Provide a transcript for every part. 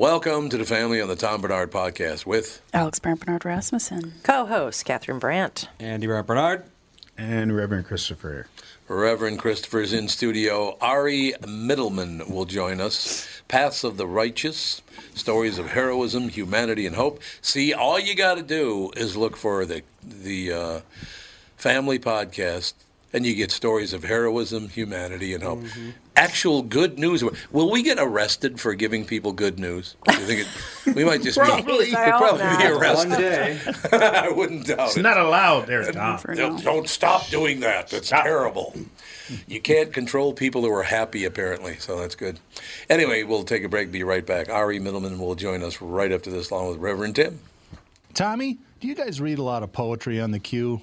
Welcome to the family on the Tom Barnard podcast with Alex Brandt Barnard Rasmussen. Co-host Catherine Brandt. Andy Brandt Barnard. And Reverend Christopher. Reverend Christopher's in studio. Ari Mittleman will join us. Paths of the Righteous, stories of heroism, humanity, and hope. See, all you got to do is look for the the uh, family podcast, and you get stories of heroism, humanity, and hope. Mm-hmm. Actual good news. Will we get arrested for giving people good news? You think it, we might just Probably. be, I we'd hope probably be arrested? One day. I wouldn't doubt It's it. not allowed there, Tom. Don't, don't stop doing that. That's terrible. You can't control people who are happy, apparently, so that's good. Anyway, we'll take a break, be right back. Ari Mittleman will join us right after this, along with Reverend Tim. Tommy, do you guys read a lot of poetry on the queue?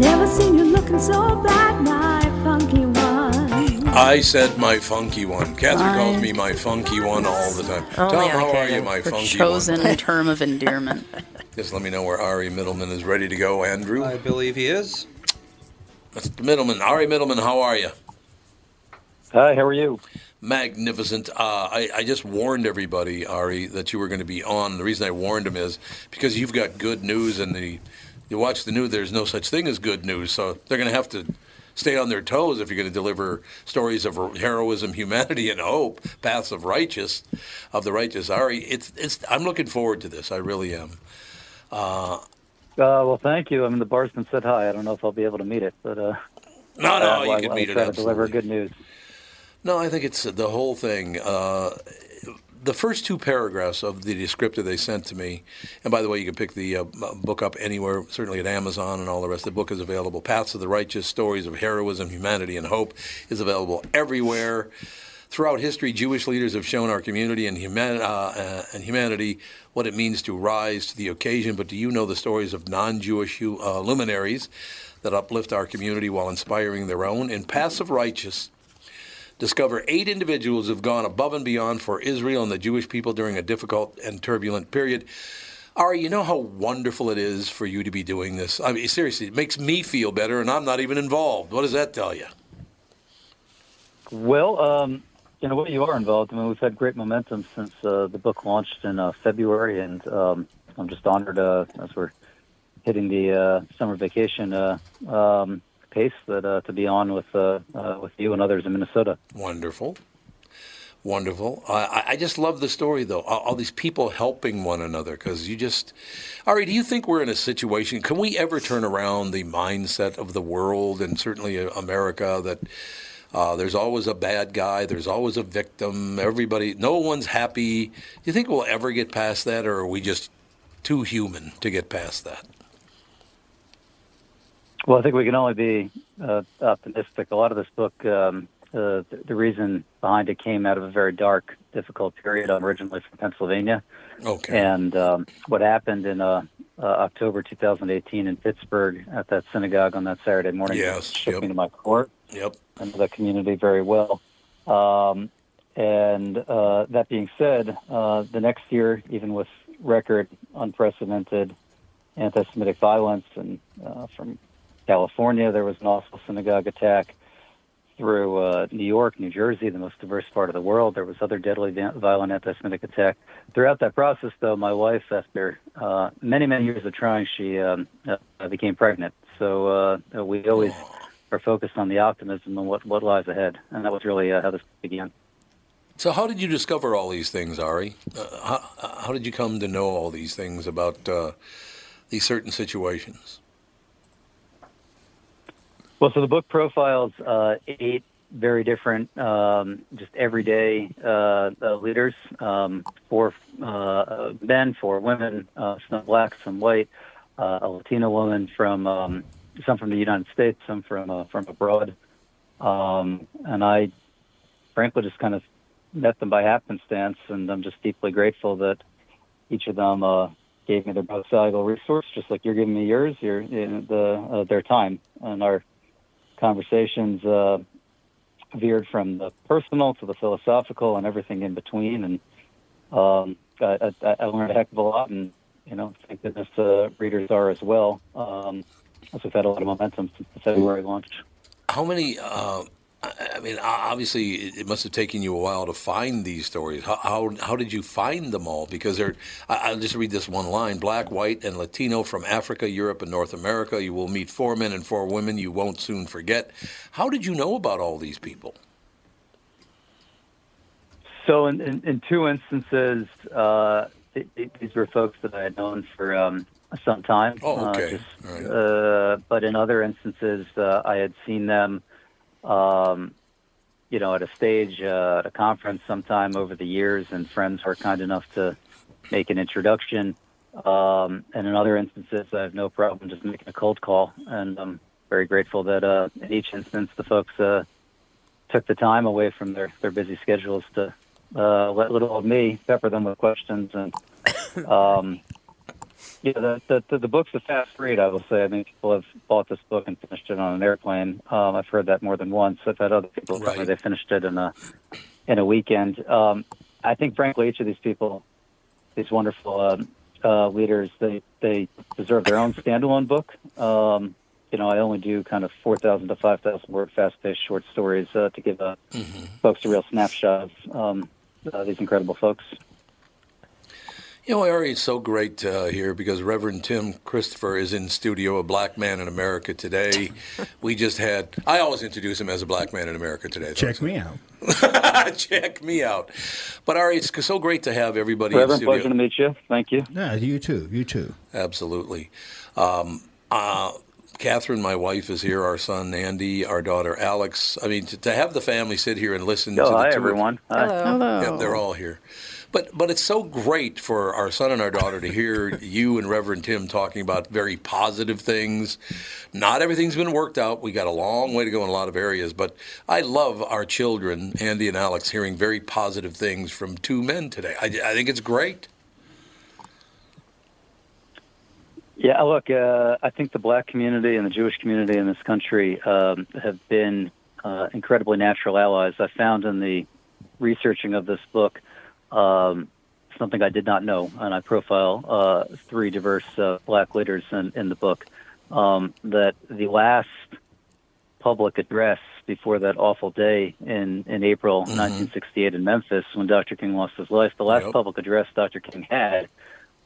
Never seen you looking so bad, my funky one. I said my funky one. Catherine calls me my funky one all the time. Only Tom, on how are occasion. you, my Her funky chosen one? term of endearment. Just let me know where Ari Mittleman is ready to go, Andrew. I believe he is. Mr. Mittleman, Ari Mittleman, how are you? Hi, how are you? Magnificent. Uh, I, I just warned everybody, Ari, that you were going to be on. The reason I warned them is because you've got good news in the you watch the news. There's no such thing as good news, so they're going to have to stay on their toes if you're going to deliver stories of heroism, humanity, and hope, paths of righteous, of the righteous. Ari, it's it's. I'm looking forward to this. I really am. Uh, Uh, well, thank you. I mean, the bar's been set high. I don't know if I'll be able to meet it, but uh, No, no, uh, you I- can I'll meet it, try to deliver good news. No, I think it's the whole thing. Uh, the first two paragraphs of the descriptor they sent to me, and by the way, you can pick the uh, book up anywhere, certainly at Amazon and all the rest. The book is available. Paths of the Righteous: Stories of Heroism, Humanity, and Hope is available everywhere. Throughout history, Jewish leaders have shown our community and, human, uh, uh, and humanity what it means to rise to the occasion. But do you know the stories of non-Jewish uh, luminaries that uplift our community while inspiring their own? In Paths of Righteous, discover eight individuals who have gone above and beyond for Israel and the Jewish people during a difficult and turbulent period. Ari, you know how wonderful it is for you to be doing this. I mean, seriously, it makes me feel better, and I'm not even involved. What does that tell you? Well, um, a way, you are involved. I mean, we've had great momentum since uh, the book launched in uh, February, and um, I'm just honored uh, as we're hitting the uh, summer vacation uh, um, pace that uh, to be on with uh, uh, with you and others in Minnesota. Wonderful. Wonderful. I I, just love the story, though. All, all these people helping one another, because you just. Ari, do you think we're in a situation? Can we ever turn around the mindset of the world and certainly uh, America that uh, there's always a bad guy, there's always a victim, everybody, no one's happy? Do you think we'll ever get past that, or are we just too human to get past that? Well, I think we can only be uh, optimistic. A lot of this book, um, uh, the, the reason behind it came out of a very dark, difficult period. I'm originally from Pennsylvania. Okay. And um, what happened in uh, uh, October 2018 in Pittsburgh at that synagogue on that Saturday morning Yes, shook yep. me to my core. Yep. I know that community very well. Um, and uh, that being said, uh, the next year, even with record unprecedented anti-Semitic violence, and uh, from California, there was an awful synagogue attack. Through uh, New York, New Jersey, the most diverse part of the world, there was other deadly violent anti-Semitic attack. Throughout that process, though, my wife, after uh, many many years of trying, she um, uh, became pregnant. So uh, we always are focused on the optimism and what what lies ahead, and that was really uh, how this began. So, how did you discover all these things, Ari? Uh, how, how did you come to know all these things about uh, these certain situations? Well, so the book profiles uh, eight very different, um, just everyday uh, uh, leaders, um, four uh, men, four women, uh, some black, some white, uh, a Latino woman from um, some from the United States, some from from abroad, um, and I, frankly, just kind of met them by happenstance, and I'm just deeply grateful that each of them gave me their most valuable resource, just like you're giving me yours, your the their time and our conversations uh, veered from the personal to the philosophical and everything in between. And um, I, I, learned a heck of a lot, and you know, thank goodness uh, readers are as well. Um, as we've had a lot of momentum since the February launch. How many? Uh, I mean, obviously, it it must have taken you a while to find these stories. How how, how did you find them all? Because they're. I'll just read this one line: Black, white, and Latino from Africa, Europe, and North America. You will meet four men and four women you won't soon forget. How did you know about all these people? So, in, in, in two instances, uh, th- th- these were folks that I had known for um, some time. Oh, Uh, okay. just, All right. uh, but in other instances, uh, I had seen them, um, you know, at a stage, uh, at a conference sometime over the years, and friends were kind enough to make an introduction. Um, and in other instances, I have no problem just making a cold call, and I'm very grateful that uh, in each instance, the folks uh, took the time away from their, their busy schedules to uh, let little old me pepper them with questions. And um, yeah, the, the, the, the book's a fast read, I will say. I mean, people have bought this book and finished it on an airplane. Um, I've heard that more than once. I've had other people tell me Right. they finished it in a in a weekend. Um, I think, frankly, each of these people, these wonderful um, uh, leaders, they they deserve their own standalone book. Um, you know, I only do kind of four thousand to five thousand word fast-paced short stories uh, to give uh, folks a real snapshot of um, uh, these incredible folks. You know, Ari, it's so great uh, here because Reverend Tim Christopher is in studio, a black man in America today. we just had, I always introduce him as a black man in America today. Check me out. Check me out. But Ari, it's so great to have everybody in Reverend, studio. pleasure to meet you. Thank you. Yeah, you too. You too. Absolutely. Um, uh, Catherine, my wife, is here. Our son Andy, our daughter Alex. I mean, to, to have the family sit here and listen Oh, to the hi, two everyone. Hi. Hello. Yep, they're all here. But but it's so great for our son and our daughter to hear you and Reverend Tim talking about very positive things. Not everything's been worked out. We got a long way to go in a lot of areas, but I love our children, Andy and Alex, hearing very positive things from two men today. I, I think it's great. Yeah, look, uh, I think the black community and the Jewish community in this country um, have been uh, incredibly natural allies. I found in the researching of this book um, something I did not know, and I profile uh, three diverse uh, black leaders in, in the book. Um, that the last public address before that awful day in, in April 1968 in Memphis when Dr. King lost his life, the last Yep. public address Dr. King had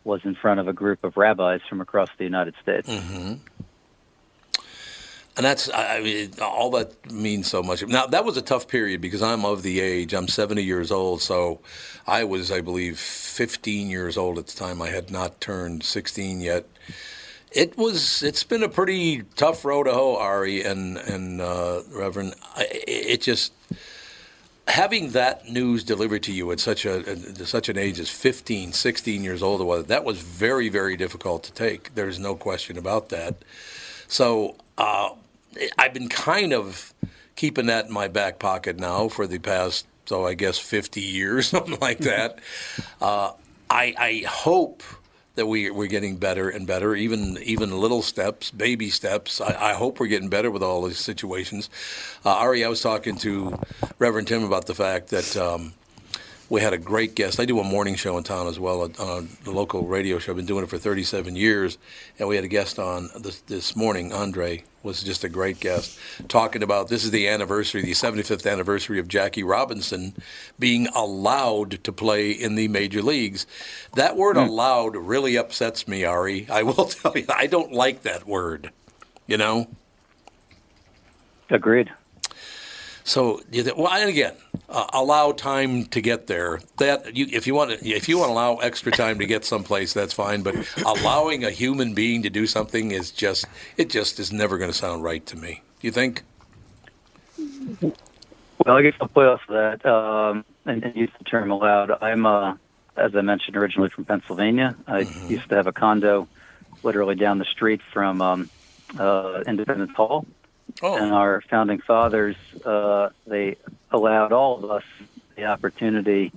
was in front of a group of rabbis from across the United States. And that's, I mean, all that means so much. Now, that was a tough period because I'm of the age, I'm 70 years old, so I was, I believe, 15 years old at the time. I had not turned 16 yet. It was, it's been a pretty tough road to hoe, Ari and, and uh, Reverend. I, it just, having that news delivered to you at such a at such an age as 15, 16 years old whatever, that was very, very difficult to take. There's no question about that. So uh, I've been kind of keeping that in my back pocket now for the past, so I guess 50 years, something like that. Uh, I, I hope that we, we're getting better and better, even even little steps, baby steps. I, I hope we're getting better with all these situations. Uh, Ari, I was talking to Reverend Tim about the fact that um, we had a great guest. I do a morning show in town as well, uh, on the local radio show. I've been doing it for 37 years, and we had a guest on this, this morning. Andre was just a great guest, talking about this is the anniversary, the 75th anniversary of Jackie Robinson being allowed to play in the major leagues. That word hmm. "allowed" really upsets me, Ari. I will tell you, I don't like that word. You know. Agreed. So, well, and again, uh, allow time to get there. That you, if you want to, if you want to allow extra time to get someplace, that's fine. But allowing a human being to do something is just, it just is never going to sound right to me. Do you think? Well, I guess I'll play off of that um, and, and use the term allowed. I'm, uh, as I mentioned, originally from Pennsylvania. I used to have a condo literally down the street from um, uh, Independence Hall. And our founding fathers, uh, they allowed all of us the opportunity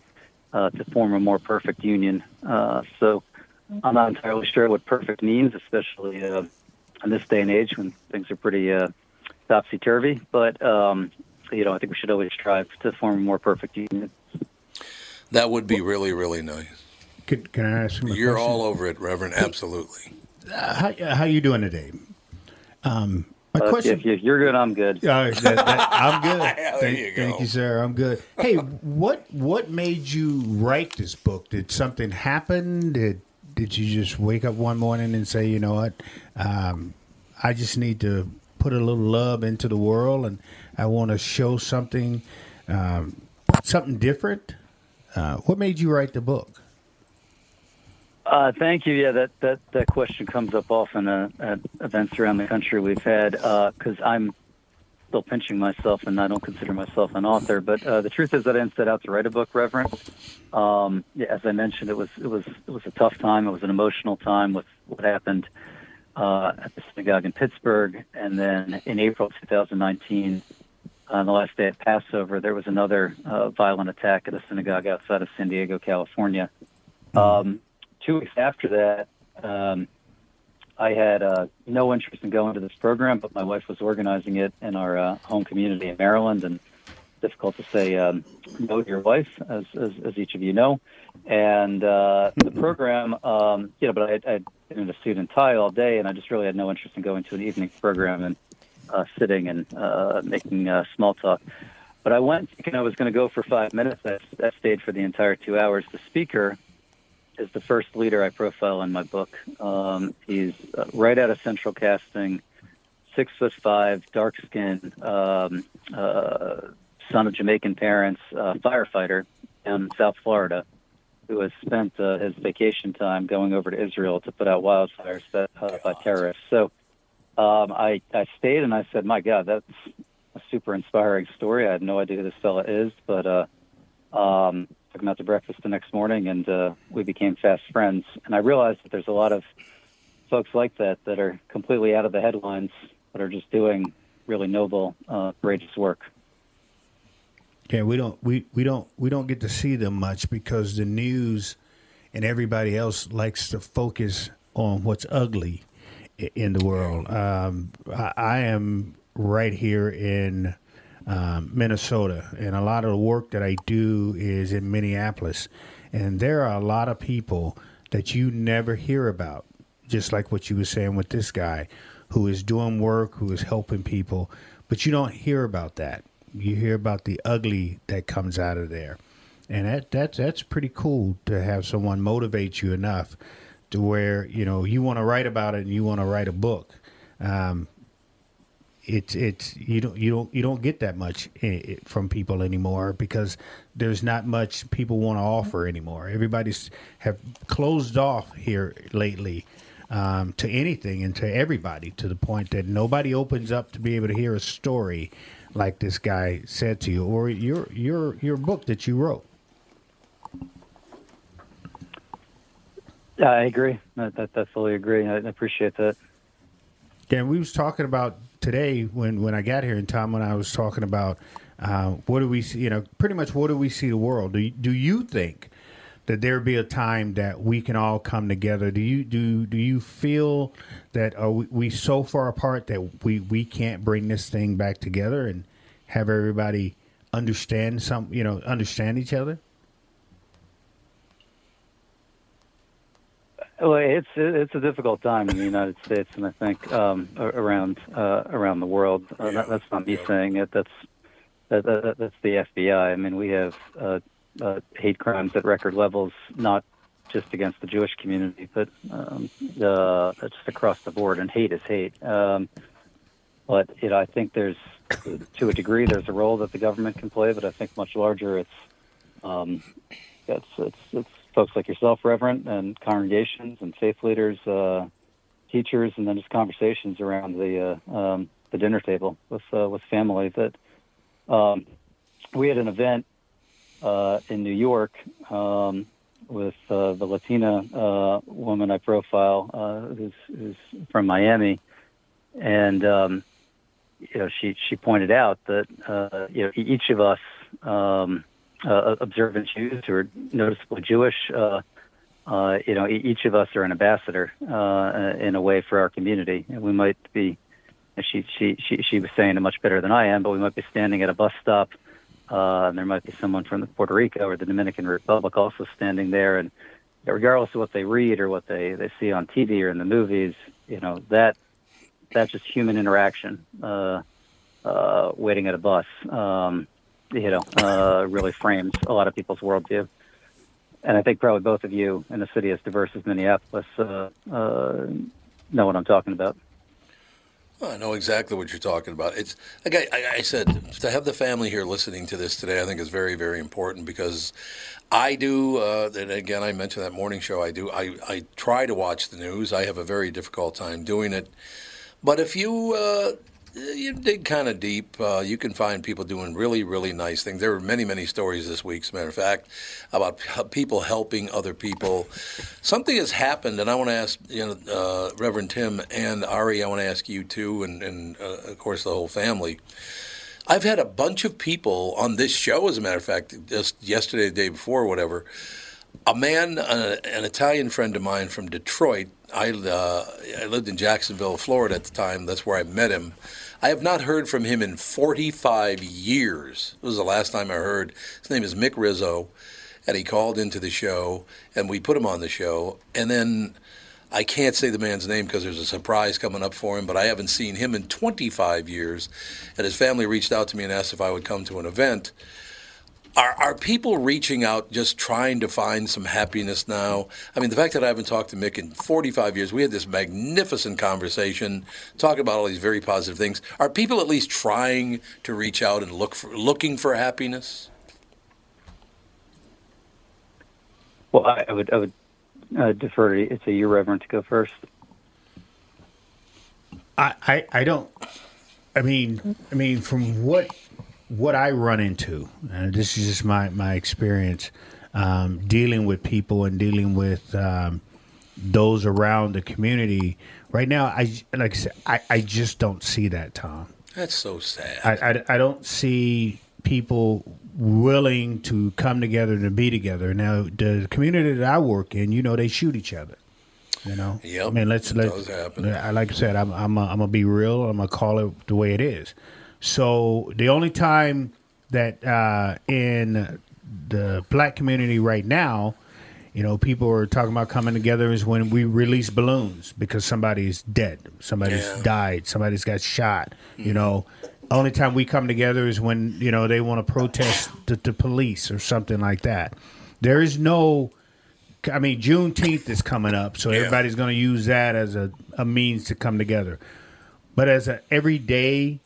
uh, to form a more perfect union. Uh, so I'm not entirely sure what perfect means, especially uh, in this day and age when things are pretty uh, topsy turvy. But um, you know, I think we should always strive to form a more perfect union. That would be really, really nice. Can, can I ask you? You're question? all over it, Reverend. Absolutely. Uh, how, how you doing today? Um, my Uh, question. If, if you're good, I'm good. That- that- I'm good. Thank, you thank you, sir. I'm good. Hey, what what made you write this book? Did something happen? Did did you just wake up one morning and say, you know what, um, I just need to put a little love into the world, and I want to show something, um, something different? Uh, what made you write the book? Uh, thank you. Yeah, that, that, that question comes up often uh, at events around the country we've had because I'm still pinching myself and I don't consider myself an author. But uh, the truth is that I didn't set out to write a book, Reverend. Um, yeah, as I mentioned, it was it was it was a tough time. It was an emotional time with what happened uh, at the synagogue in Pittsburgh, and then in April 2019. On the last day of Passover, there was another uh, violent attack at a synagogue outside of San Diego, California. Um, two weeks after that, um, I had uh, no interest in going to this program, but my wife was organizing it in our uh, home community in Maryland, and difficult to say um, no to your wife, as, as, as each of you know. And uh, the program, um, you know, but I, I'd been in a suit and tie all day, and I just really had no interest in going to an evening program and uh, sitting and uh, making uh, small talk. But I went thinking I was going to go for five minutes. I, I stayed for the entire two hours. The speaker is the first leader I profile in my book. Um, he's uh, right out of Central Casting, six foot five, dark skin, um, uh, son of Jamaican parents, uh, firefighter in South Florida, who has spent uh, his vacation time going over to Israel to put out wildfires set uh, by terrorists. So um, I, I stayed and I said, my God, that's a super inspiring story. I had no idea who this fella is, but uh, um, took him out to breakfast the next morning and uh, we became fast friends. And I realized that there's a lot of folks like that that are completely out of the headlines, but are just doing really noble, uh, courageous work. Yeah, we don't we, we don't we don't get to see them much because the news and everybody else likes to focus on what's ugly in the world. Um, I, I am right here in um, Minnesota, and a lot of the work that I do is in Minneapolis, and there are a lot of people that you never hear about, just like what you were saying with this guy, who is doing work, who is helping people, but you don't hear about that. You hear about the ugly that comes out of there, and that that's that's pretty cool to have someone motivate you enough to where you know you want to write about it and you want to write a book. Um, it's it's you don't you don't you don't get that much i i from people anymore because there's not much people want to offer anymore. Everybody's have closed off here lately um, to anything and to everybody to the point that nobody opens up to be able to hear a story like this guy said to you or your your your book that you wrote. Yeah, I agree. I, I, I fully agree. I appreciate that. Dan, we was talking about today when, when I got here, and Tom and I was talking about uh, what do we see, you know, pretty much what do we see the world? Do you, do you think that there be a time that we can all come together? Do you do do you feel that are we, we so far apart that we, we can't bring this thing back together and have everybody understand some, you know, understand each other? Well, it's it's a difficult time in the United States, and I think um, around uh, around the world. Uh, that, that's not me saying it. That's that, that, that's the FBI. I mean, we have uh, uh, hate crimes at record levels, not just against the Jewish community, but um, just across the board. And hate is hate. Um, but you know, I think there's to a degree there's a role that the government can play, but I think much larger it's um, it's, it's it's folks like yourself, Reverend, and congregations and faith leaders, uh, teachers, and then just conversations around the uh, um, the dinner table with uh, with family. That um, we had an event uh, in New York um, with uh, the Latina uh, woman I profile, who's, who's from Miami, and um, you know she she pointed out that you know each of us. Um, uh, observant Jews who are noticeably Jewish. Uh, uh, you know, each of us are an ambassador uh, in a way for our community, and we might be. She she she she was saying it much better than I am, but we might be standing at a bus stop, uh, and there might be someone from the Puerto Rico or the Dominican Republic also standing there, and regardless of what they read or what they they see on TV or in the movies, you know that that's just human interaction. Uh, uh, waiting at a bus. Um, you know, uh, really frames a lot of people's worldview. And I think probably both of you in a city as diverse as Minneapolis uh, uh, know what I'm talking about. Well, I know exactly what you're talking about. It's like I, I, said to have the family here listening to this today. I think is very, very important because I do. Uh, and again, I mentioned that morning show. I do. I, I try to watch the news. I have a very difficult time doing it. But if you uh, you dig kind of deep, uh, you can find people doing really, really nice things. There were many, many stories this week, as a matter of fact, about p- people helping other people. Something has happened, and I want to ask, you know, uh, Reverend Tim and Ari, I want to ask you too, and, and uh, of course the whole family. I've had a bunch of people on this show, as a matter of fact, just yesterday, the day before, whatever. A man, uh, an Italian friend of mine from Detroit. I uh, I lived in Jacksonville, Florida at the time. That's where I met him. I have not heard from him in 45 years. It was the last time I heard. His name is Mick Rizzo, and he called into the show, and we put him on the show. And then I can't say the man's name because there's a surprise coming up for him, but I haven't seen him in 25 years. And his family reached out to me and asked if I would come to an event. Are, are people reaching out just trying to find some happiness now? I mean, the fact that I haven't talked to Mick in 45 years, we had this magnificent conversation talking about all these very positive things. Are people at least trying to reach out and look for looking for happiness? Well, I, I would I would uh, defer to, a you, Reverend, to go first. I, I, I don't. I mean, I mean, from what what I run into, and this is just my my experience um, dealing with people and dealing with um, those around the community. Right now, I like I said, I, I just don't see that, Tom. That's so sad. I, I, I don't see people willing to come together and be together. Now, the community that I work in, you know, they shoot each other. You know, Yep, I mean, let's let's. I like I said, I'm I'm a, I'm gonna be real. I'm gonna call it the way it is. So the only time that uh, in the black community right now, you know, people are talking about coming together is when we release balloons because somebody's dead, somebody's Yeah. died, somebody's got shot. You know, only time we come together is when you know they want to protest the, the police or something like that. There is no. I mean, Juneteenth is coming up, so Yeah. everybody's going to use that as a, a means to come together. But as a everyday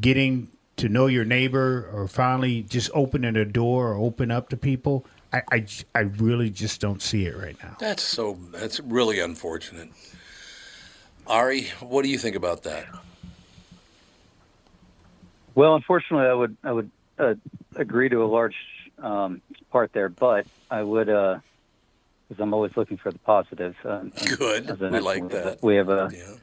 getting to know your neighbor or finally just opening a door or open up to people—I, I really just don't see it right now. That's so. That's really unfortunate. Ari, what do you think about that? Well, unfortunately, I would I would uh, agree to a large um, part there, but I would because I'm always looking for the positive. Um, Good. I We like that. We have a Yeah.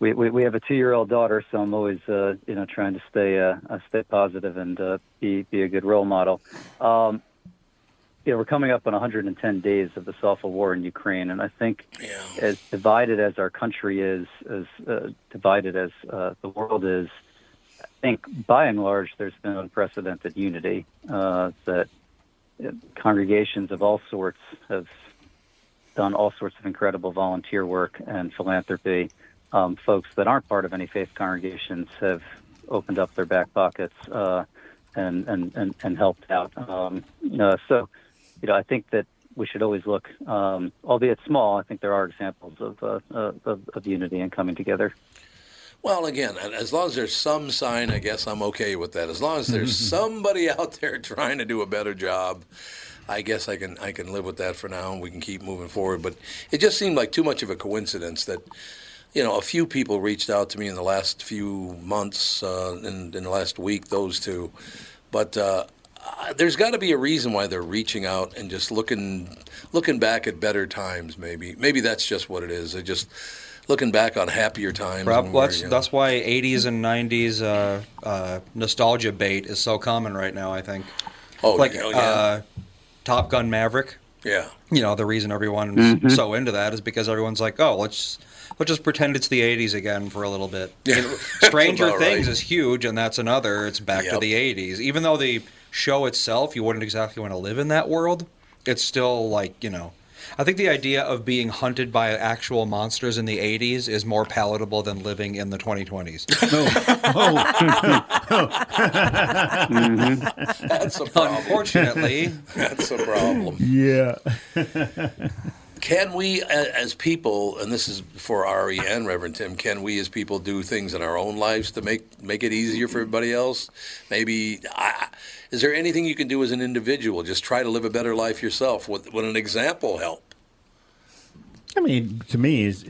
We, we we have a two year old daughter, so I'm always uh, you know trying to stay uh, stay positive and uh, be be a good role model. Um, you know, we're coming up on 110 days of this awful war in Ukraine, and I think Yeah. as divided as our country is, as uh, divided as uh, the world is, I think by and large there's been unprecedented unity uh, that uh, congregations of all sorts have done all sorts of incredible volunteer work and philanthropy. Um, folks that aren't part of any faith congregations have opened up their back pockets uh, and, and, and, and helped out. Um, uh, so, you know, I think that we should always look, um, albeit small, I think there are examples of, uh, uh, of, of unity and coming together. Well, again, as long as there's some sign, I guess I'm okay with that. As long as there's somebody out there trying to do a better job, I guess I can I can live with that for now, and we can keep moving forward. But it just seemed like too much of a coincidence that, you know, a few people reached out to me in the last few months, uh, in, in the last week, those two. But uh, uh, there's got to be a reason why they're reaching out and just looking looking back at better times. Maybe maybe that's just what it is. They're just looking back on happier times. Rob, when we were that's, that's why 80s and 90s uh, uh, nostalgia bait is so common right now, I think. Oh, like oh, yeah. uh, Top Gun Maverick. Yeah. You know, the reason everyone's Mhm. so into that is because everyone's like, oh, let's let's just pretend it's the 80s again for a little bit. Yeah. You Stranger Things right. is huge, and that's another. It's back to the 80s. Even though the show itself, you wouldn't exactly want to live in that world, it's still like, you know. I think the idea of being hunted by actual monsters in the 80s is more palatable than living in the 2020s. That's a problem. Unfortunately, that's a problem. Yeah. Can we, as people, and this is for Ari and Reverend Tim, can we as people do things in our own lives to make make it easier for everybody else? Maybe, I, is there anything you can do as an individual? Just try to live a better life yourself. Would, would an example help? I mean, to me, is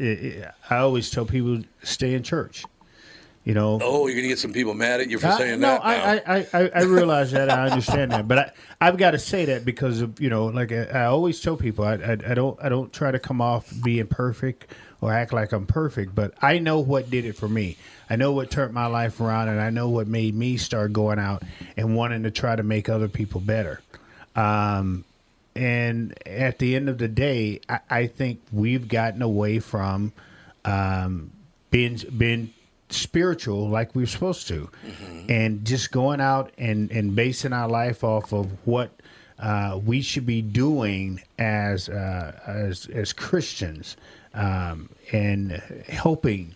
I always tell people stay in church. You know, Oh, you're gonna get some people mad at you for I- saying no, that. now. I, I, I, I realize that. I understand that, but I, I've got to say that because of you know, like I, I always tell people, I, I, I don't, I don't try to come off being perfect or act like I'm perfect, but I know what did it for me. I know what turned my life around, and I know what made me start going out and wanting to try to make other people better. Um, and at the end of the day, I, I think we've gotten away from um, being being spiritual like we're supposed to, and just going out and and basing our life off of what uh, we should be doing as uh, as as Christians, um, and helping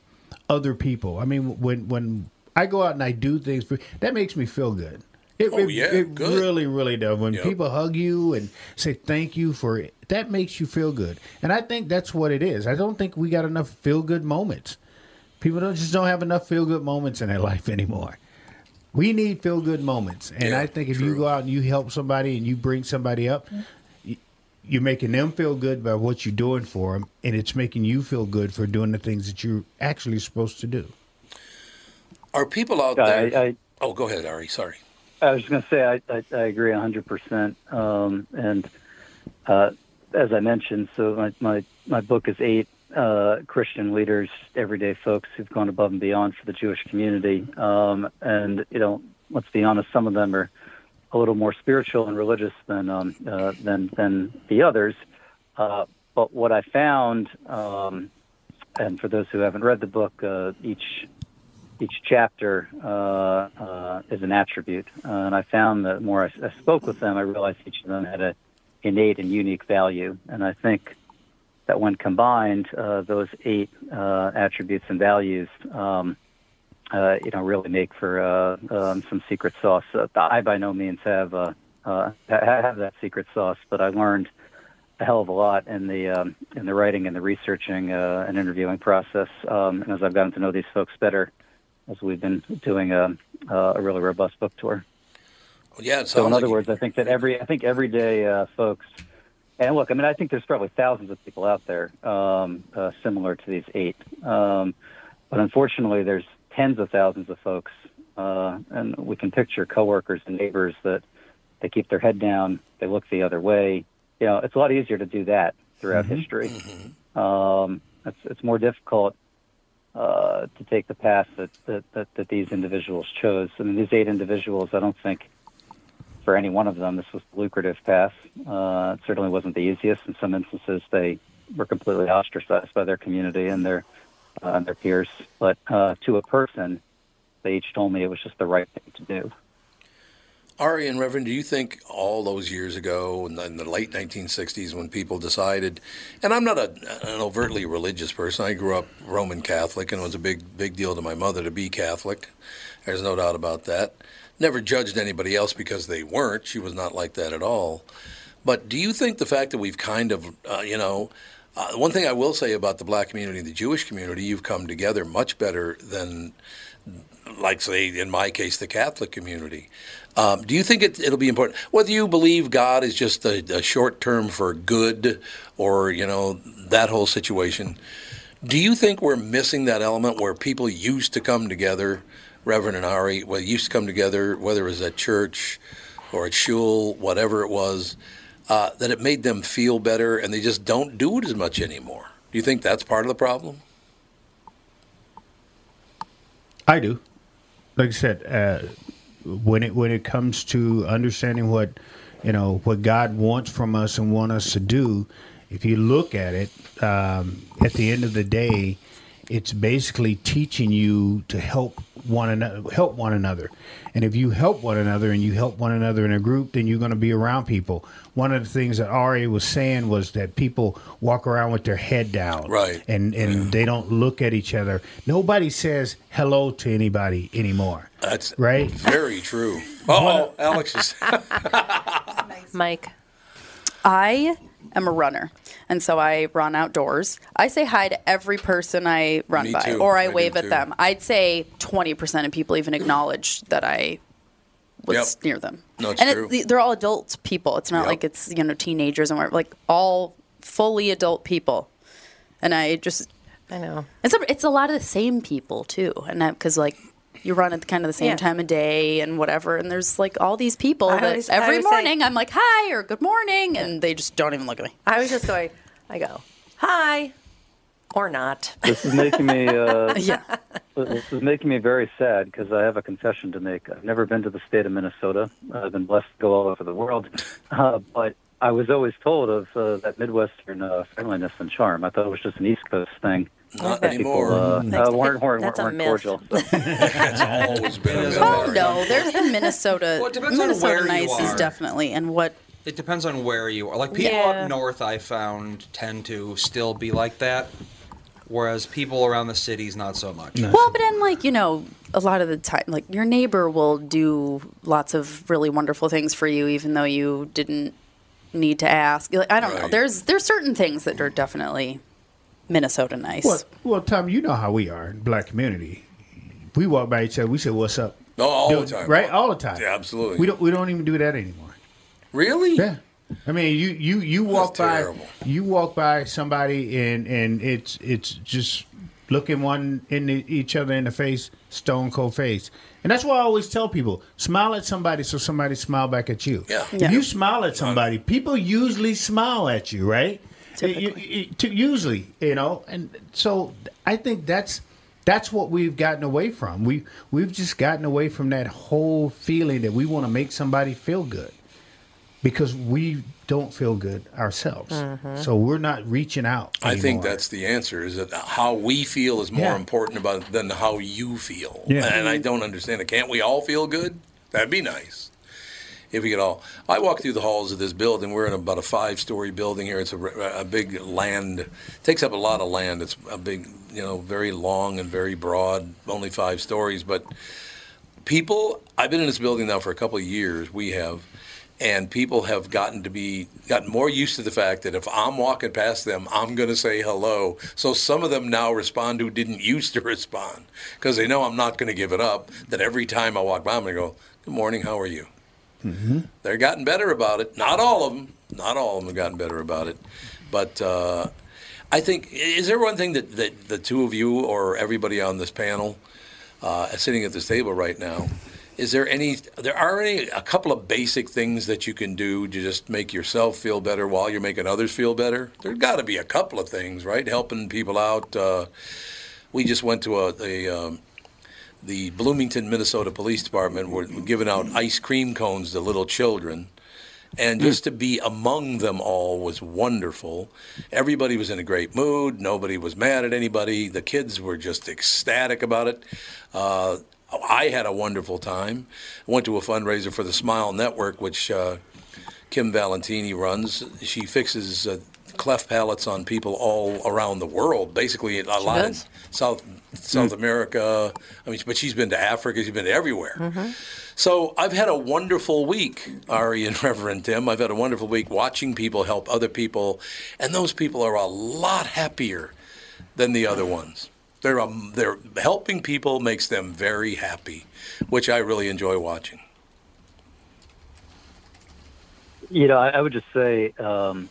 other people. I mean, when when I go out and I do things, for, that makes me feel good. It, Oh, it, yeah, it good. really, really does. When Yep. people hug you and say thank you for it, that makes you feel good. And I think that's what it is. I don't think we got enough feel good moments. People don't just don't have enough feel good moments in their life anymore. We need feel good moments, and Yeah, I think if you go out and you help somebody and you bring somebody up, you're making them feel good by what you're doing for them, and it's making you feel good for doing the things that you're actually supposed to do. Are people out Yeah, there? I- I- oh, go ahead, Ari. Sorry. I was just going to say I, I, I agree 100%. Um, and uh, as I mentioned, so my, my, my book is eight uh, Christian leaders, everyday folks who've gone above and beyond for the Jewish community. Um, and, you know, let's be honest, some of them are a little more spiritual and religious than, um, uh, than, than the others. Uh, but what I found, um, and for those who haven't read the book, uh, each each chapter uh, uh, is an attribute. And I found that the more I, I spoke with them, I realized each of them had a innate and unique value. And I think that when combined, uh, those eight uh, attributes and values, um, uh, you know, really make for uh, um, some secret sauce. Uh, I by no means have uh, uh, have that secret sauce, but I learned a hell of a lot in the um, in the writing and the researching uh, and interviewing process. Um, and as I've gotten to know these folks better, as we've been doing a, a really robust book tour. Yeah, So in other like words, I think that every I think everyday uh, folks, and look, I mean, I think there's probably thousands of people out there um, uh, similar to these eight, um, but unfortunately, there's tens of thousands of folks, uh, and we can picture coworkers and neighbors that they keep their head down, they look the other way. You know, it's a lot easier to do that throughout history. Um, it's it's more difficult uh, to take the path that, that, that, that these individuals chose. I mean, these eight individuals, I don't think for any one of them this was the lucrative path. Uh, it certainly wasn't the easiest. In some instances, they were completely ostracized by their community and their uh, and their peers. But uh, to a person, they each told me it was just the right thing to do. Ari and Reverend, do you think all those years ago, in the, in the late 1960s, when people decided, and I'm not a, an overtly religious person. I grew up Roman Catholic, and it was a big, big deal to my mother to be Catholic. There's no doubt about that. Never judged anybody else because they weren't. She was not like that at all. But do you think the fact that we've kind of, uh, you know, uh, one thing I will say about the black community and the Jewish community, you've come together much better than, like, say, in my case, the Catholic community. Um, do you think it, it'll be important, whether you believe God is just a, a short term for good or, you know, that whole situation? Do you think we're missing that element where people used to come together, Reverend and Ari, well, used to come together, whether it was at church or at shul, whatever it was, uh, that it made them feel better and they just don't do it as much anymore? Do you think that's part of the problem? I do. Like I said, uh, when it when it comes to understanding what you know what God wants from us and want us to do, if you look at it, um, at the end of the day, it's basically teaching you to help one another, help one another. And if you help one another and you help one another in a group, then you're going to be around people. One of the things that Ari was saying was that people walk around with their head down, Right. And and they don't look at each other. Nobody says hello to anybody anymore. That's right. Very true. Oh, Alex is. Mike. I am a runner, and so I run outdoors. I say hi to every person I run Me by, too. or I, I wave at too. them. I'd say 20% of people even acknowledge that I was Yep. near them. No, it's and true. It, they're all adult people. It's not Yep. like it's you know teenagers and whatever. Like all fully adult people. And I just I know. it's a, it's a lot of the same people too, and because like you run at kind of the same Yeah. time of day and whatever, and there's like all these people I that always- every always say- morning I'm like hi or good morning, and they just don't even look at me. I was just going, I go, hi, or not. This is making me. Uh, yeah. This is making me very sad because I have a confession to make. I've never been to the state of Minnesota. I've been blessed to go all over the world, uh, but I was always told of uh, that Midwestern uh, friendliness and charm. I thought it was just an East Coast thing. Not People, anymore. Uh, That's- uh, weren't weren't, that's a weren't myth. cordial. So. It's always been a. Oh no, there's the Minnesota. Well, it depends on Minnesota where you nice is definitely, and what It depends on where you are. Like people Yeah. up north, I found tend to still be like that. whereas people around the cities not so much. Well, but then, like, you know, a lot of the time, like, your neighbor will do lots of really wonderful things for you, even though you didn't need to ask. Like, I don't know. There's there's certain things that are definitely Minnesota nice. Well, well, Tom, you know how we are in black community. We walk by each other. We say, "What's up?" No, all Do- the time. right? All the time. Yeah, absolutely. We don't. We don't even do that anymore. Really? Yeah. I mean, you you you walk by terrible. you walk by somebody and and it's it's just looking one in the, each other in the face, stone cold face. And that's why I always tell people: smile at somebody so somebody smile back at you. Yeah. If you smile at somebody, people usually smile at you, right? You- you- usually, you know, and so I think that's that's what we've gotten away from. We we've just gotten away from that whole feeling that we want to make somebody feel good because we don't feel good ourselves. Mm-hmm. So we're not reaching out. I think that's the answer. Is that how we feel is more Yeah. important about than how you feel? Yeah. And I don't understand it. Can't we all feel good? That'd be nice. If we could all. I walk through the halls of this building. We're in about a five-story building here. It's a, a big land. takes up a lot of land. It's a big, you know, very long and very broad. Only five stories, but people. I've been in this building now for a couple of years. We have. And people have gotten to be gotten more used to the fact that if I'm walking past them, I'm going to say hello. So some of them now respond who didn't used to respond because they know I'm not going to give it up. That every time I walk by, I'm going to go, "Good morning, how are you?" Mm-hmm. They're gotten better about it. Not all of them. Not all of them have gotten better about it. But uh, I think is there one thing that, that the two of you or everybody on this panel uh, sitting at this table right now, is there any? There are any a couple of basic things that you can do to just make yourself feel better while you're making others feel better. There's got to be a couple of things, right? Helping people out. Uh, we just went to a, a um, the Bloomington, Minnesota Police Department were giving out ice cream cones to little children. And just to be among them all was wonderful. Everybody was in a great mood. Nobody was mad at anybody. The kids were just ecstatic about it. Uh, I had a wonderful time. Went to a fundraiser for the Smile Network, which uh, Kim Valentini runs. She fixes uh, cleft palates on people all around the world. Basically, a lot in does? South South America. I mean, but she's been to Africa. She's been to everywhere. Mm-hmm. So I've had a wonderful week, Ari and Reverend Tim. I've had a wonderful week watching people help other people, and those people are a lot happier than the other ones. They're um, they're helping people makes them very happy, which I really enjoy watching. You know, I, I would just say um,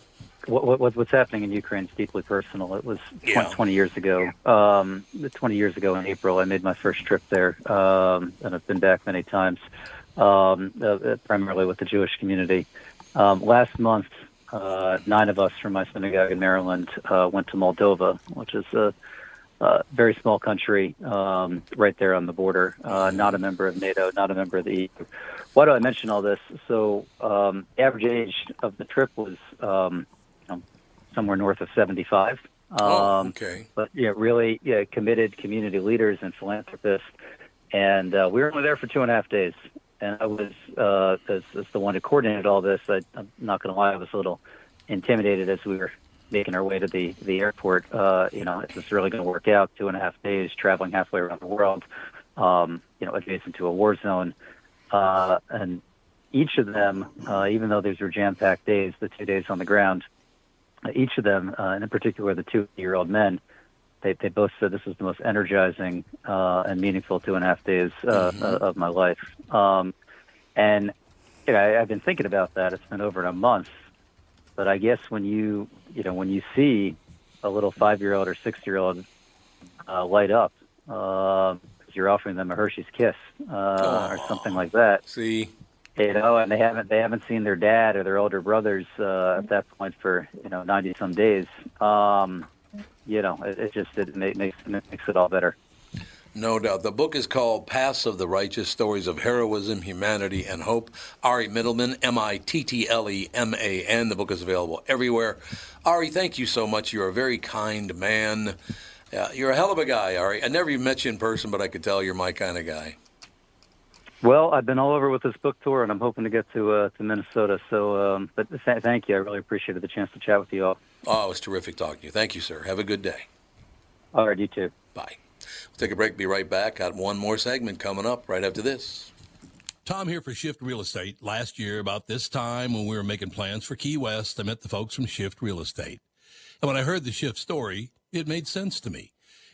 what, what, what's happening in Ukraine is deeply personal. It was 20, Yeah. 20 years ago. Um, 20 years ago in April, I made my first trip there, um, and I've been back many times, um, uh, primarily with the Jewish community. Um, last month, uh, nine of us from my synagogue in Maryland uh, went to Moldova, which is a, a very small country um, right there on the border, uh, not a member of NATO, not a member of the EU. Why do I mention all this? So, um, average age of the trip was um, somewhere north of 75. Um, Oh, okay. But yeah, really yeah, committed community leaders and philanthropists. And uh, we were only there for two and a half days. And I was, uh, as, as the one who coordinated all this, I, I'm not going to lie, I was a little intimidated as we were making our way to the, the airport. Uh, you know, is this really going to work out? Two and a half days, traveling halfway around the world, um, you know, adjacent to a war zone. Uh, and each of them, uh, even though these were jam-packed days, the two days on the ground, each of them, uh, and in particular the two-year-old men, they, they both said this was the most energizing uh, and meaningful two and a half days uh, of my life. Um, and you know, I, I've been thinking about that. It's been over a month, but I guess when you you know when you see a little five-year-old or six-year-old uh, light up, uh, you're offering them a Hershey's Kiss uh, or something like that. See, you know, and they haven't they haven't seen their dad or their older brothers uh, at that point for you know ninety some days. Um, you know, it, it just it makes it makes it all better. No doubt. The book is called Paths of the Righteous Stories of Heroism, Humanity, and Hope. Ari Mittleman, M I T T L E M A N. The book is available everywhere. Ari, thank you so much. You're a very kind man. Uh, you're a hell of a guy, Ari. I never met you in person, but I could tell you're my kind of guy. Well, I've been all over with this book tour, and I'm hoping to get to uh, to Minnesota. So, um, but th- thank you. I really appreciated the chance to chat with you all. Oh, it was terrific talking to you. Thank you, sir. Have a good day. All right, you too. Bye. We'll take a break. Be right back. Got one more segment coming up right after this. Tom here for Shift Real Estate. Last year, about this time when we were making plans for Key West, I met the folks from Shift Real Estate. And when I heard the Shift story, it made sense to me.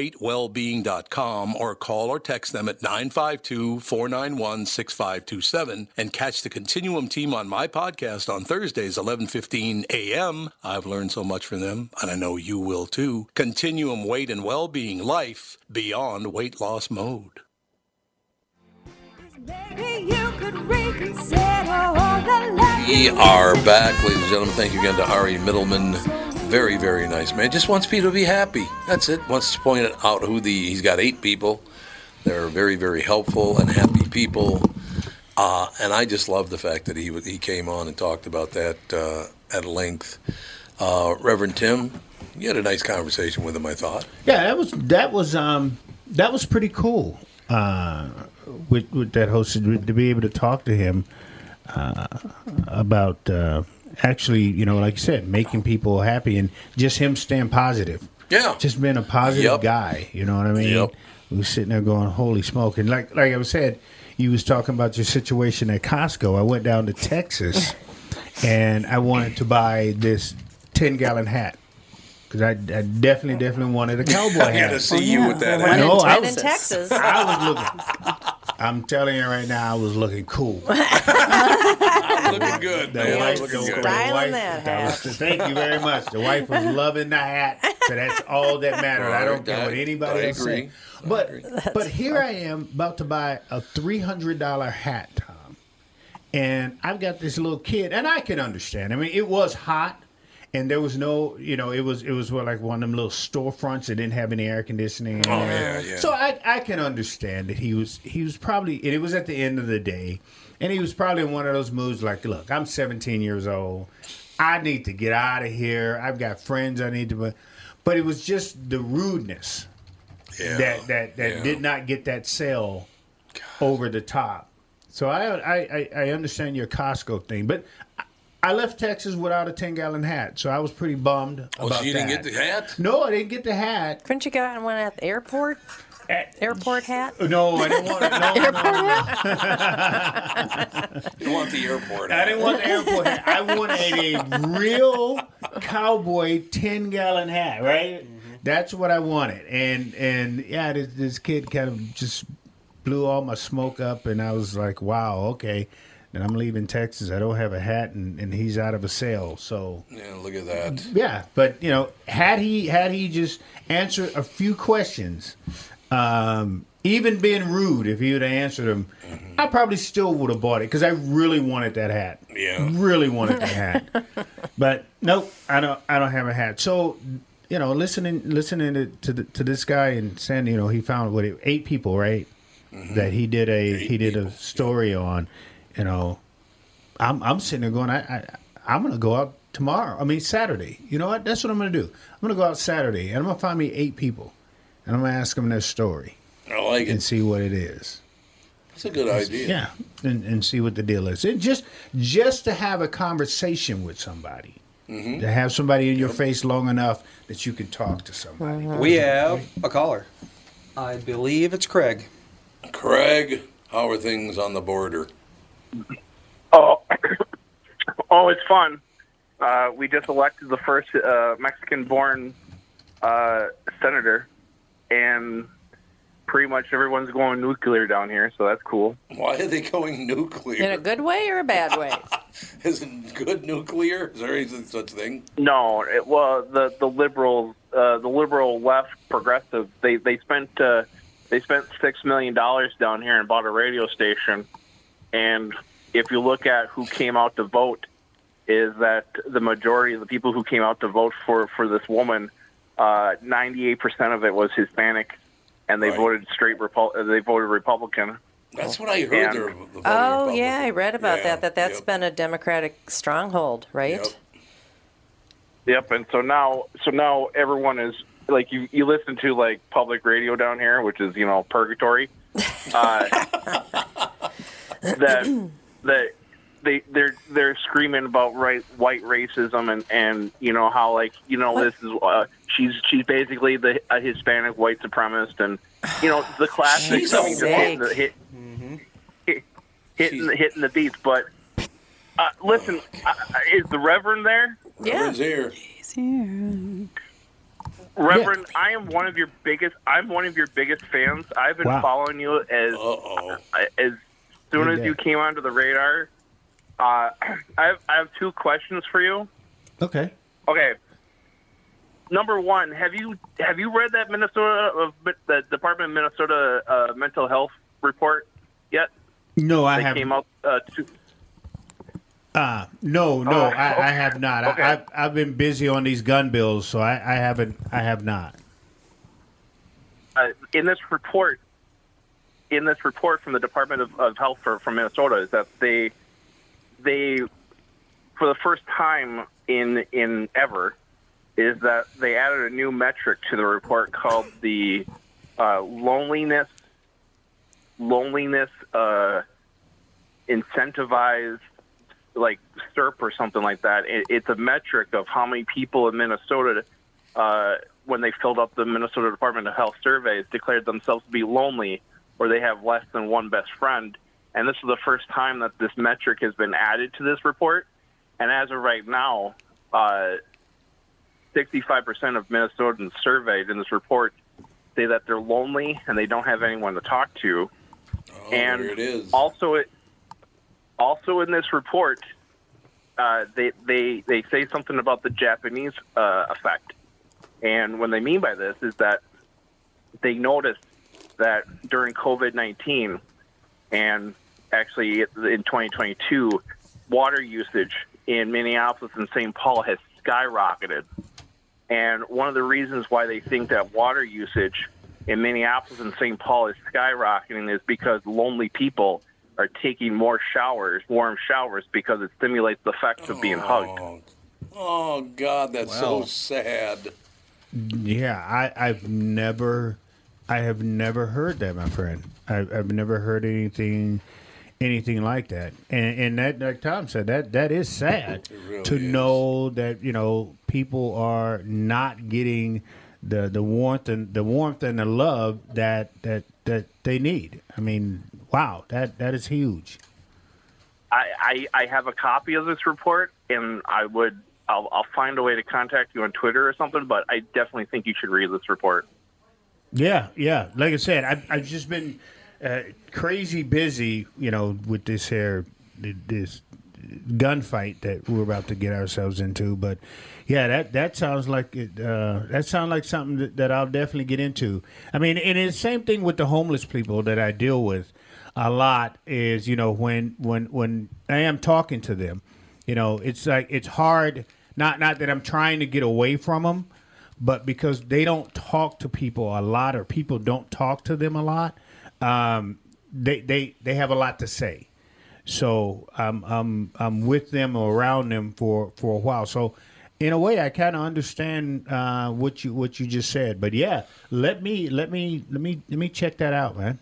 weightwellbeing.com or call or text them at 952-491-6527 and catch the Continuum team on my podcast on Thursdays 11:15 a.m. I've learned so much from them and I know you will too. Continuum Weight and Wellbeing Life beyond weight loss mode. We are back, ladies and gentlemen. Thank you again to Ari Mittleman. Very, very nice man. Just wants people to be happy. That's it. Wants to point out who the. He's got eight people. They're very, very helpful and happy people. Uh, and I just love the fact that he he came on and talked about that uh, at length. Uh, Reverend Tim, you had a nice conversation with him. I thought. Yeah, that was that was um that was pretty cool. Uh, with with that host to be able to talk to him uh, about uh, actually, you know, like you said, making people happy and just him staying positive. Yeah, just being a positive Yep. guy. You know what I mean? Yep. We was sitting there going, "Holy smoke!" And like like I said, you was talking about your situation at Costco. I went down to Texas, and I wanted to buy this ten gallon hat. Because I, I definitely, definitely wanted a cowboy I hat. gotta see you with that hat. No, I was in Texas. I was looking. I'm telling you right now, I was looking cool. I'm looking good, The man. I'm wife, looking the, good. the Styling wife- that that hat. was- thank you very much. The wife was loving the hat, so that's all that mattered. I don't care what anybody I else agree. says. But but here I am about to buy a three hundred dollar hat, Tom, and I've got this little kid, and I can understand. I mean, it was hot. And there was no, you know, it was it was what, like one of them little storefronts that didn't have any air conditioning. Oh, yeah, yeah. So I I can understand that he was he was probably and it was at the end of the day, and he was probably in one of those moods like, look, I'm 17 years old, I need to get out of here. I've got friends I need to, but but it was just the rudeness Yeah. that that that Yeah. did not get that sale over the top. So I I, I, I understand your Costco thing, but I- I left Texas without a 10 gallon hat, so I was pretty bummed Oh, about so you didn't get the hat? No, I didn't get the hat. Couldn't you get one at the airport? Airport hat? No, I didn't want it. No, no, no. You want the airport I didn't want the airport hat. I wanted a real cowboy ten gallon hat, right? Mm-hmm. That's what I wanted, and and yeah, this, this kid kind of just blew all my smoke up, and I was like, wow, okay. And I'm leaving Texas. I don't have a hat, and, and he's out of a sale. So Yeah, look at that. yeah, but you know, had he had he just answered a few questions, um, even being rude, if he would have answered them, I probably still would have bought it because I really wanted that hat. Yeah. really wanted that hat. But nope, I don't. I don't have a hat. So you know, listening listening to to, the, to this guy and saying, you know, he found what eight people, right? That he did a he did a story on. You know, I'm I'm sitting there going, I, I I'm gonna go out tomorrow. I mean Saturday. You know what? That's what I'm gonna do. I'm gonna go out Saturday and I'm gonna find me eight people, and I'm gonna ask them their story. I like it. and it. see what it is. That's a good idea. Yeah, and, and see what the deal is. And just just to have a conversation with somebody, Mm-hmm. to have somebody in your face long enough that you can talk to somebody. We have a caller. I believe it's Craig. Craig, how are things on the border? Oh, oh, it's fun. Uh, we just elected the first uh, Mexican-born uh, senator, and pretty much everyone's going nuclear down here, so that's cool. Why are they going nuclear? In a good way or a bad way? Is it good nuclear? Is there any such thing? No, it, well, the the liberals, uh, the liberal left progressive, they they spent uh, they spent six million dollars down here and bought a radio station, and if you look at who came out to vote, is that the majority of the people who came out to vote for for this woman, ninety eight percent of it was Hispanic, and they voted straight Repu- uh, they voted Republican. That's what I heard. And- They're Oh, yeah, I read about Yeah, that. That that's been a Democratic stronghold, right? Yep, and so now, so now everyone is like you. You listen to like public radio down here, which is you know purgatory. Uh, that that they they're they're screaming about right white racism and and you know how like you know this is uh, she's she's basically the a Hispanic white supremacist and you know the classic She's I mean, just hitting the, sick. hit, hit, hitting the, hitting the beats. But uh, listen, uh, is the Reverend there? Yeah, Reverend's here. Reverend, I am one of your biggest. I'm one of your biggest fans. I've been Wow. following you as uh, as soon as you came onto the radar. Uh, I have I have two questions for you. Okay. Okay. Number one, have you have you read that Minnesota of the Department of Minnesota uh, mental health report yet? No, I have. came out uh, two, Uh, no, no, Oh, I, okay. I have not. Okay. I, I've, I've been busy on these gun bills, so I, I haven't. I have not. uh, in this report, in this report from the Department of, of Health for, from Minnesota, is that they they for the first time in in ever is that they added a new metric to the report called the uh, loneliness loneliness uh, incentivized like SERP or something like that. It, it's a metric of how many people in Minnesota, uh, when they filled up the Minnesota Department of Health surveys, declared themselves to be lonely or they have less than one best friend. And this is the first time that this metric has been added to this report. And as of right now, uh, 65% of Minnesotans surveyed in this report say that they're lonely and they don't have anyone to talk to. and Oh, there it is. also, it, also in this report, uh, they, they, they say something about the Japanese uh, effect. And what they mean by this is that they noticed that during COVID 19 and actually in 2022, water usage in Minneapolis and St. Paul has skyrocketed. And one of the reasons why they think that water usage in Minneapolis and St. Paul is skyrocketing is because lonely people are taking more showers, warm showers, because it stimulates the effects of being oh. hugged. Oh God, that's so sad. Yeah, I, I've never, I have never heard that, my friend. I've, I've never heard anything, anything like that. And and that, like Tom said, that that is sad to know that you know people are not getting the the warmth and the warmth and the love that that that they need. I mean, wow, that that is huge. I, I, I have a copy of this report, and I would I'll, I'll find a way to contact you on Twitter or something. But I definitely think you should read this report. Yeah, yeah. Like I said, I've, I've just been uh, crazy busy, you know, with this here, this gunfight that we're about to get ourselves into. But yeah, that that sounds like it. Uh, that sounds like something that, that I'll definitely get into. I mean, and it's the same thing with the homeless people that I deal with a lot. Is you know when when when I am talking to them, you know, it's like it's hard. Not not that I'm trying to get away from them, but because they don't talk to people a lot, or people don't talk to them a lot, um, they they they have a lot to say. So I'm I'm I'm with them or around them for for a while. So in a way, I kind of understand uh, what you what you just said. But yeah, let me let me let me let me check that out, man.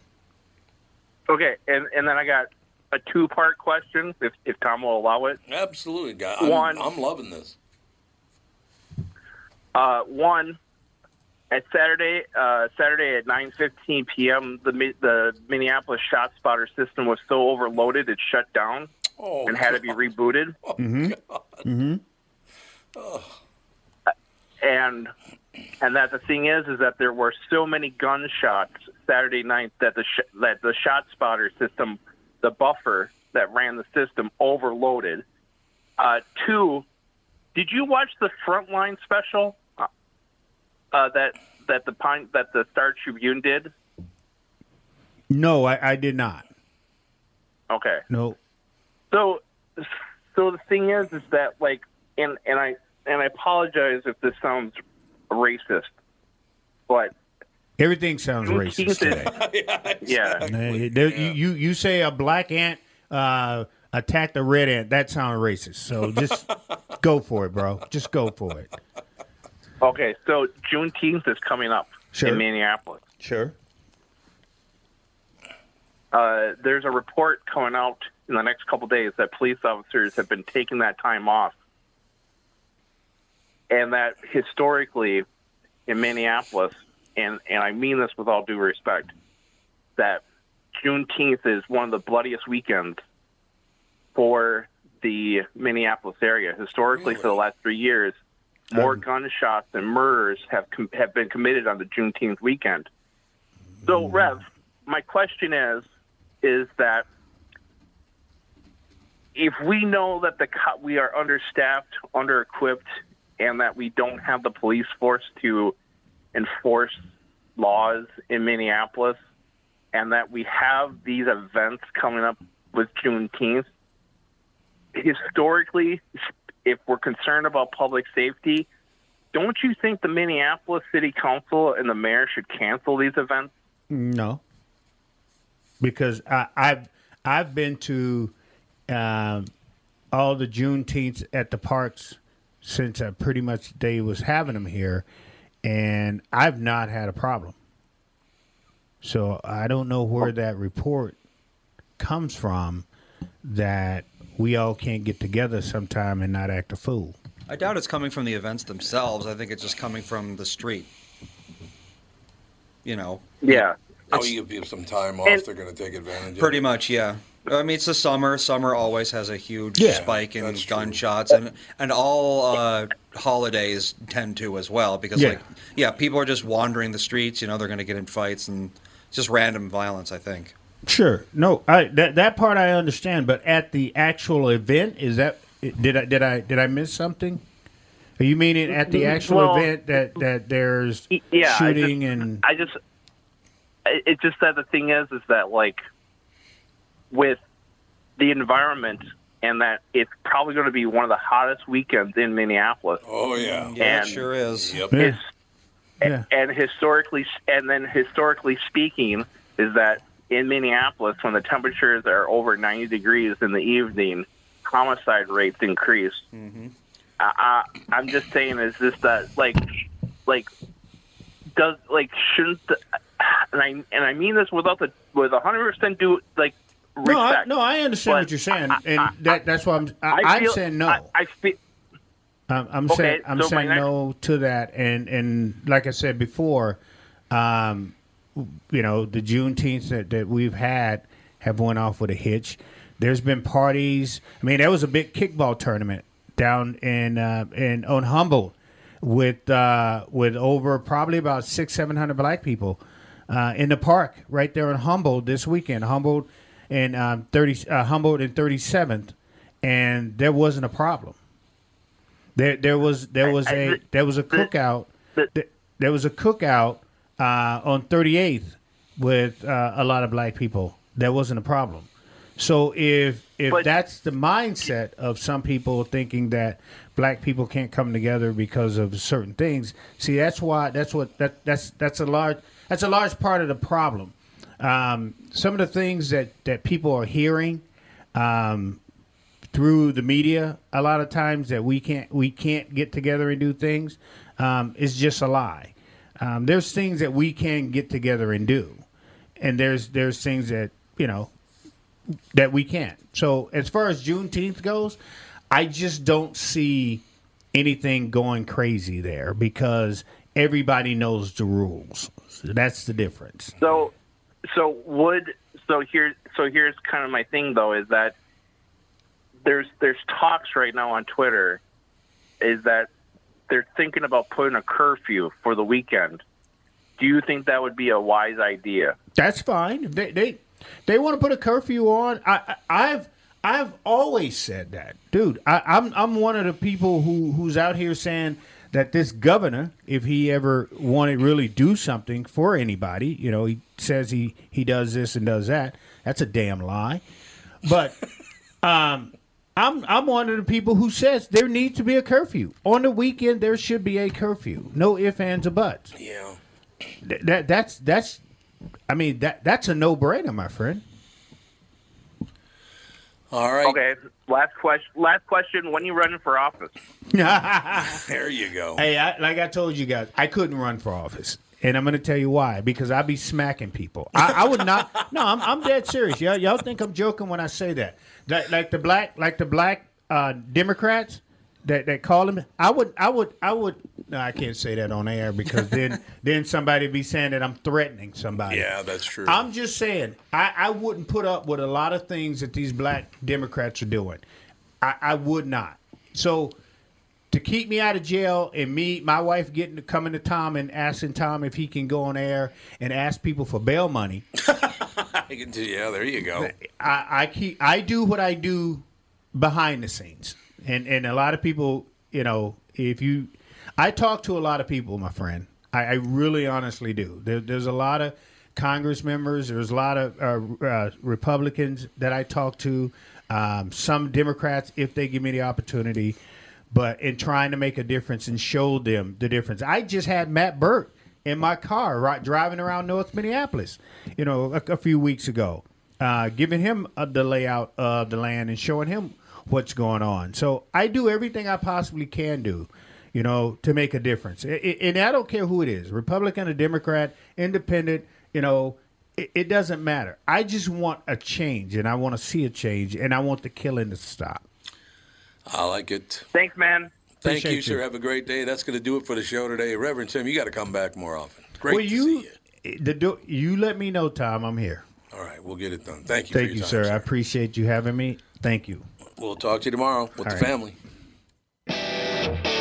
Okay, and and then I got a two part question, if if Tom will allow it. Absolutely, guy. I'm, One- I'm loving this. Uh, one, at Saturday, uh, Saturday at 9:15 p.m., the the Minneapolis Shot Spotter system was so overloaded it shut down Oh, and had to be rebooted. Mm-hmm. Mm-hmm. And and that the thing is, is that there were so many gunshots Saturday night that the sh- that the Shot Spotter system, the buffer that ran the system, overloaded. Uh, two, did you watch the Frontline special uh, that that the Pine that the Star Tribune did? No, I, I did not. Okay. No. So, so the thing is, is that like, and and I and I apologize if this sounds racist, but Everything sounds racist today. yeah, Hey, there- You, you you say a black ant uh, attacked a red ant. That sounds racist. So just go for it, bro. Just go for it. Okay, so Juneteenth is coming up Sure. in Minneapolis. Sure. Uh, there's a report coming out in the next couple days that police officers have been taking that time off, and that historically in Minneapolis, and and I mean this with all due respect, that Juneteenth is one of the bloodiest weekends for the Minneapolis area. Historically, for the last three years, more mm-hmm. gunshots and murders have com- have been committed on the Juneteenth weekend. So, mm-hmm. Rev, my question is, is that if we know that the co- we are understaffed, under-equipped, and that we don't have the police force to enforce laws in Minneapolis, and that we have these events coming up with Juneteenth, historically, if we're concerned about public safety, don't you think the Minneapolis City Council and the mayor should cancel these events? No, because I, I've I've been to um, all the Juneteenths at the parks since uh, pretty much they was having them here, and I've not had a problem. So I don't know where that report comes from that we all can't get together sometime and not act a fool. I doubt it's coming from the events themselves. I think it's just coming from the street. You know. Yeah. Oh, you give people some time off, And- they're going to take advantage of Pretty it. much, yeah. I mean, it's the summer. Summer always has a huge Yeah, spike in gunshots, and and all uh, holidays tend to as well because, Yeah. like, yeah, people are just wandering the streets. You know, they're going to get in fights and just random violence. I think. Sure. No, I that that part I understand, but at the actual event, is that did I did I did I miss something? Are you meaning at the actual Well, event that that there's yeah, I shooting just- and I just, it- it's just that the thing is, is that like with the environment and that it's probably going to be one of the hottest weekends in Minneapolis. Oh yeah, Yeah, and it sure is. Yep. Yeah. and, and historically, and then historically speaking, is that in Minneapolis when the temperatures are over 90 degrees in the evening, homicide rates increase. Mm-hmm. I, I, I'm just saying, is this that like, like, does like shouldn't the, and I and I mean this without the with 100 percent do like respect. no, I, no, I understand But what you're saying, I- and I- that that's why I'm I, I I'm saying no. I, I feel I'm, I'm Okay, saying I'm so saying next- no to that, and and like I said before, um, you know the Juneteenth that, that we've had have went off with a hitch. There's been parties. I mean, there was a big kickball tournament down in uh, in on Humboldt with uh, with over probably about six seven hundred black people uh, in the park right there in Humboldt this weekend. Humboldt and um, thirty uh, Humboldt and thirty seventh, and there wasn't a problem. There there was there was a there was a cookout. There- There was a cookout uh, on thirty eighth with uh, a lot of black people. That wasn't a problem. So if if that's the mindset of some people thinking that black people can't come together because of certain things, see that's why that's what that that's that's a large that's a large part of the problem. Um, some of the things that that people are hearing um, through the media a lot of times that we can't we can't get together and do things um, is just a lie. Um, there's things that we can get together and do, and there's there's things that you know that we can't. So as far as Juneteenth goes, I just don't see anything going crazy there because everybody knows the rules. So that's the difference. So, so would so here so here's kind of my thing though is that there's there's talks right now on Twitter is that they're thinking about putting a curfew for the weekend. Do you think that would be a wise idea? That's fine. They they they want to put a curfew on. I, I I've I've always said that, dude. I, I'm I'm one of the people who who's out here saying that this governor, if he ever wanted really do something for anybody, you know, he says he he does this and does that. That's a damn lie. But um, I'm I'm one of the people who says there needs to be a curfew on the weekend. There should be a curfew. No ifs, ands, or buts. Yeah. Th- that that's that's. I mean that that's a no brainer, my friend. All right. Okay. Last question. Last question. When you running for office? there you go. Hey, I, like I told you guys, I couldn't run for office, and I'm going to tell you why. Because I'd be smacking people. I, I would not. No, I'm, I'm dead serious. Y'all, y'all think I'm joking when I say that? Like, like the black, like the black uh, Democrats that that call them. I would, I would, I would. No, I can't say that on air because then then somebody be saying that I'm threatening somebody. Yeah, that's true. I'm just saying, I, I wouldn't put up with a lot of things that these black Democrats are doing. I, I would not. So to keep me out of jail and me, my wife getting to coming to Tom and asking Tom if he can go on air and ask people for bail money. Yeah, there you go. I, I keep I do what I do behind the scenes, and and a lot of people, you know, if you, I talk to a lot of people, my friend. I, I really honestly do. There, there's a lot of Congress members. There's a lot of uh, uh, Republicans that I talk to. Um, some Democrats, if they give me the opportunity, but in trying to make a difference and show them the difference. I just had Matt Birk in my car right, driving around North Minneapolis, you know, a, a few weeks ago, uh, giving him uh, the layout of the land and showing him what's going on. So I do everything I possibly can do, you know, to make a difference. I- I- and I don't care who it is, Republican or Democrat, Independent, you know. It, it doesn't matter. I just want a change, and I want to see a change, and I want the killing to stop. I like it. Thanks, man. Thank you, you, sir. Have a great day. That's going to do it for the show today. Reverend Tim, you got to come back more often. Great well, you, you. The you let me know, Tom. I'm here. All right, we'll get it done. Thank you. Thank you, time, sir. sir. I appreciate you having me. Thank you. We'll talk to you tomorrow with All the right. family.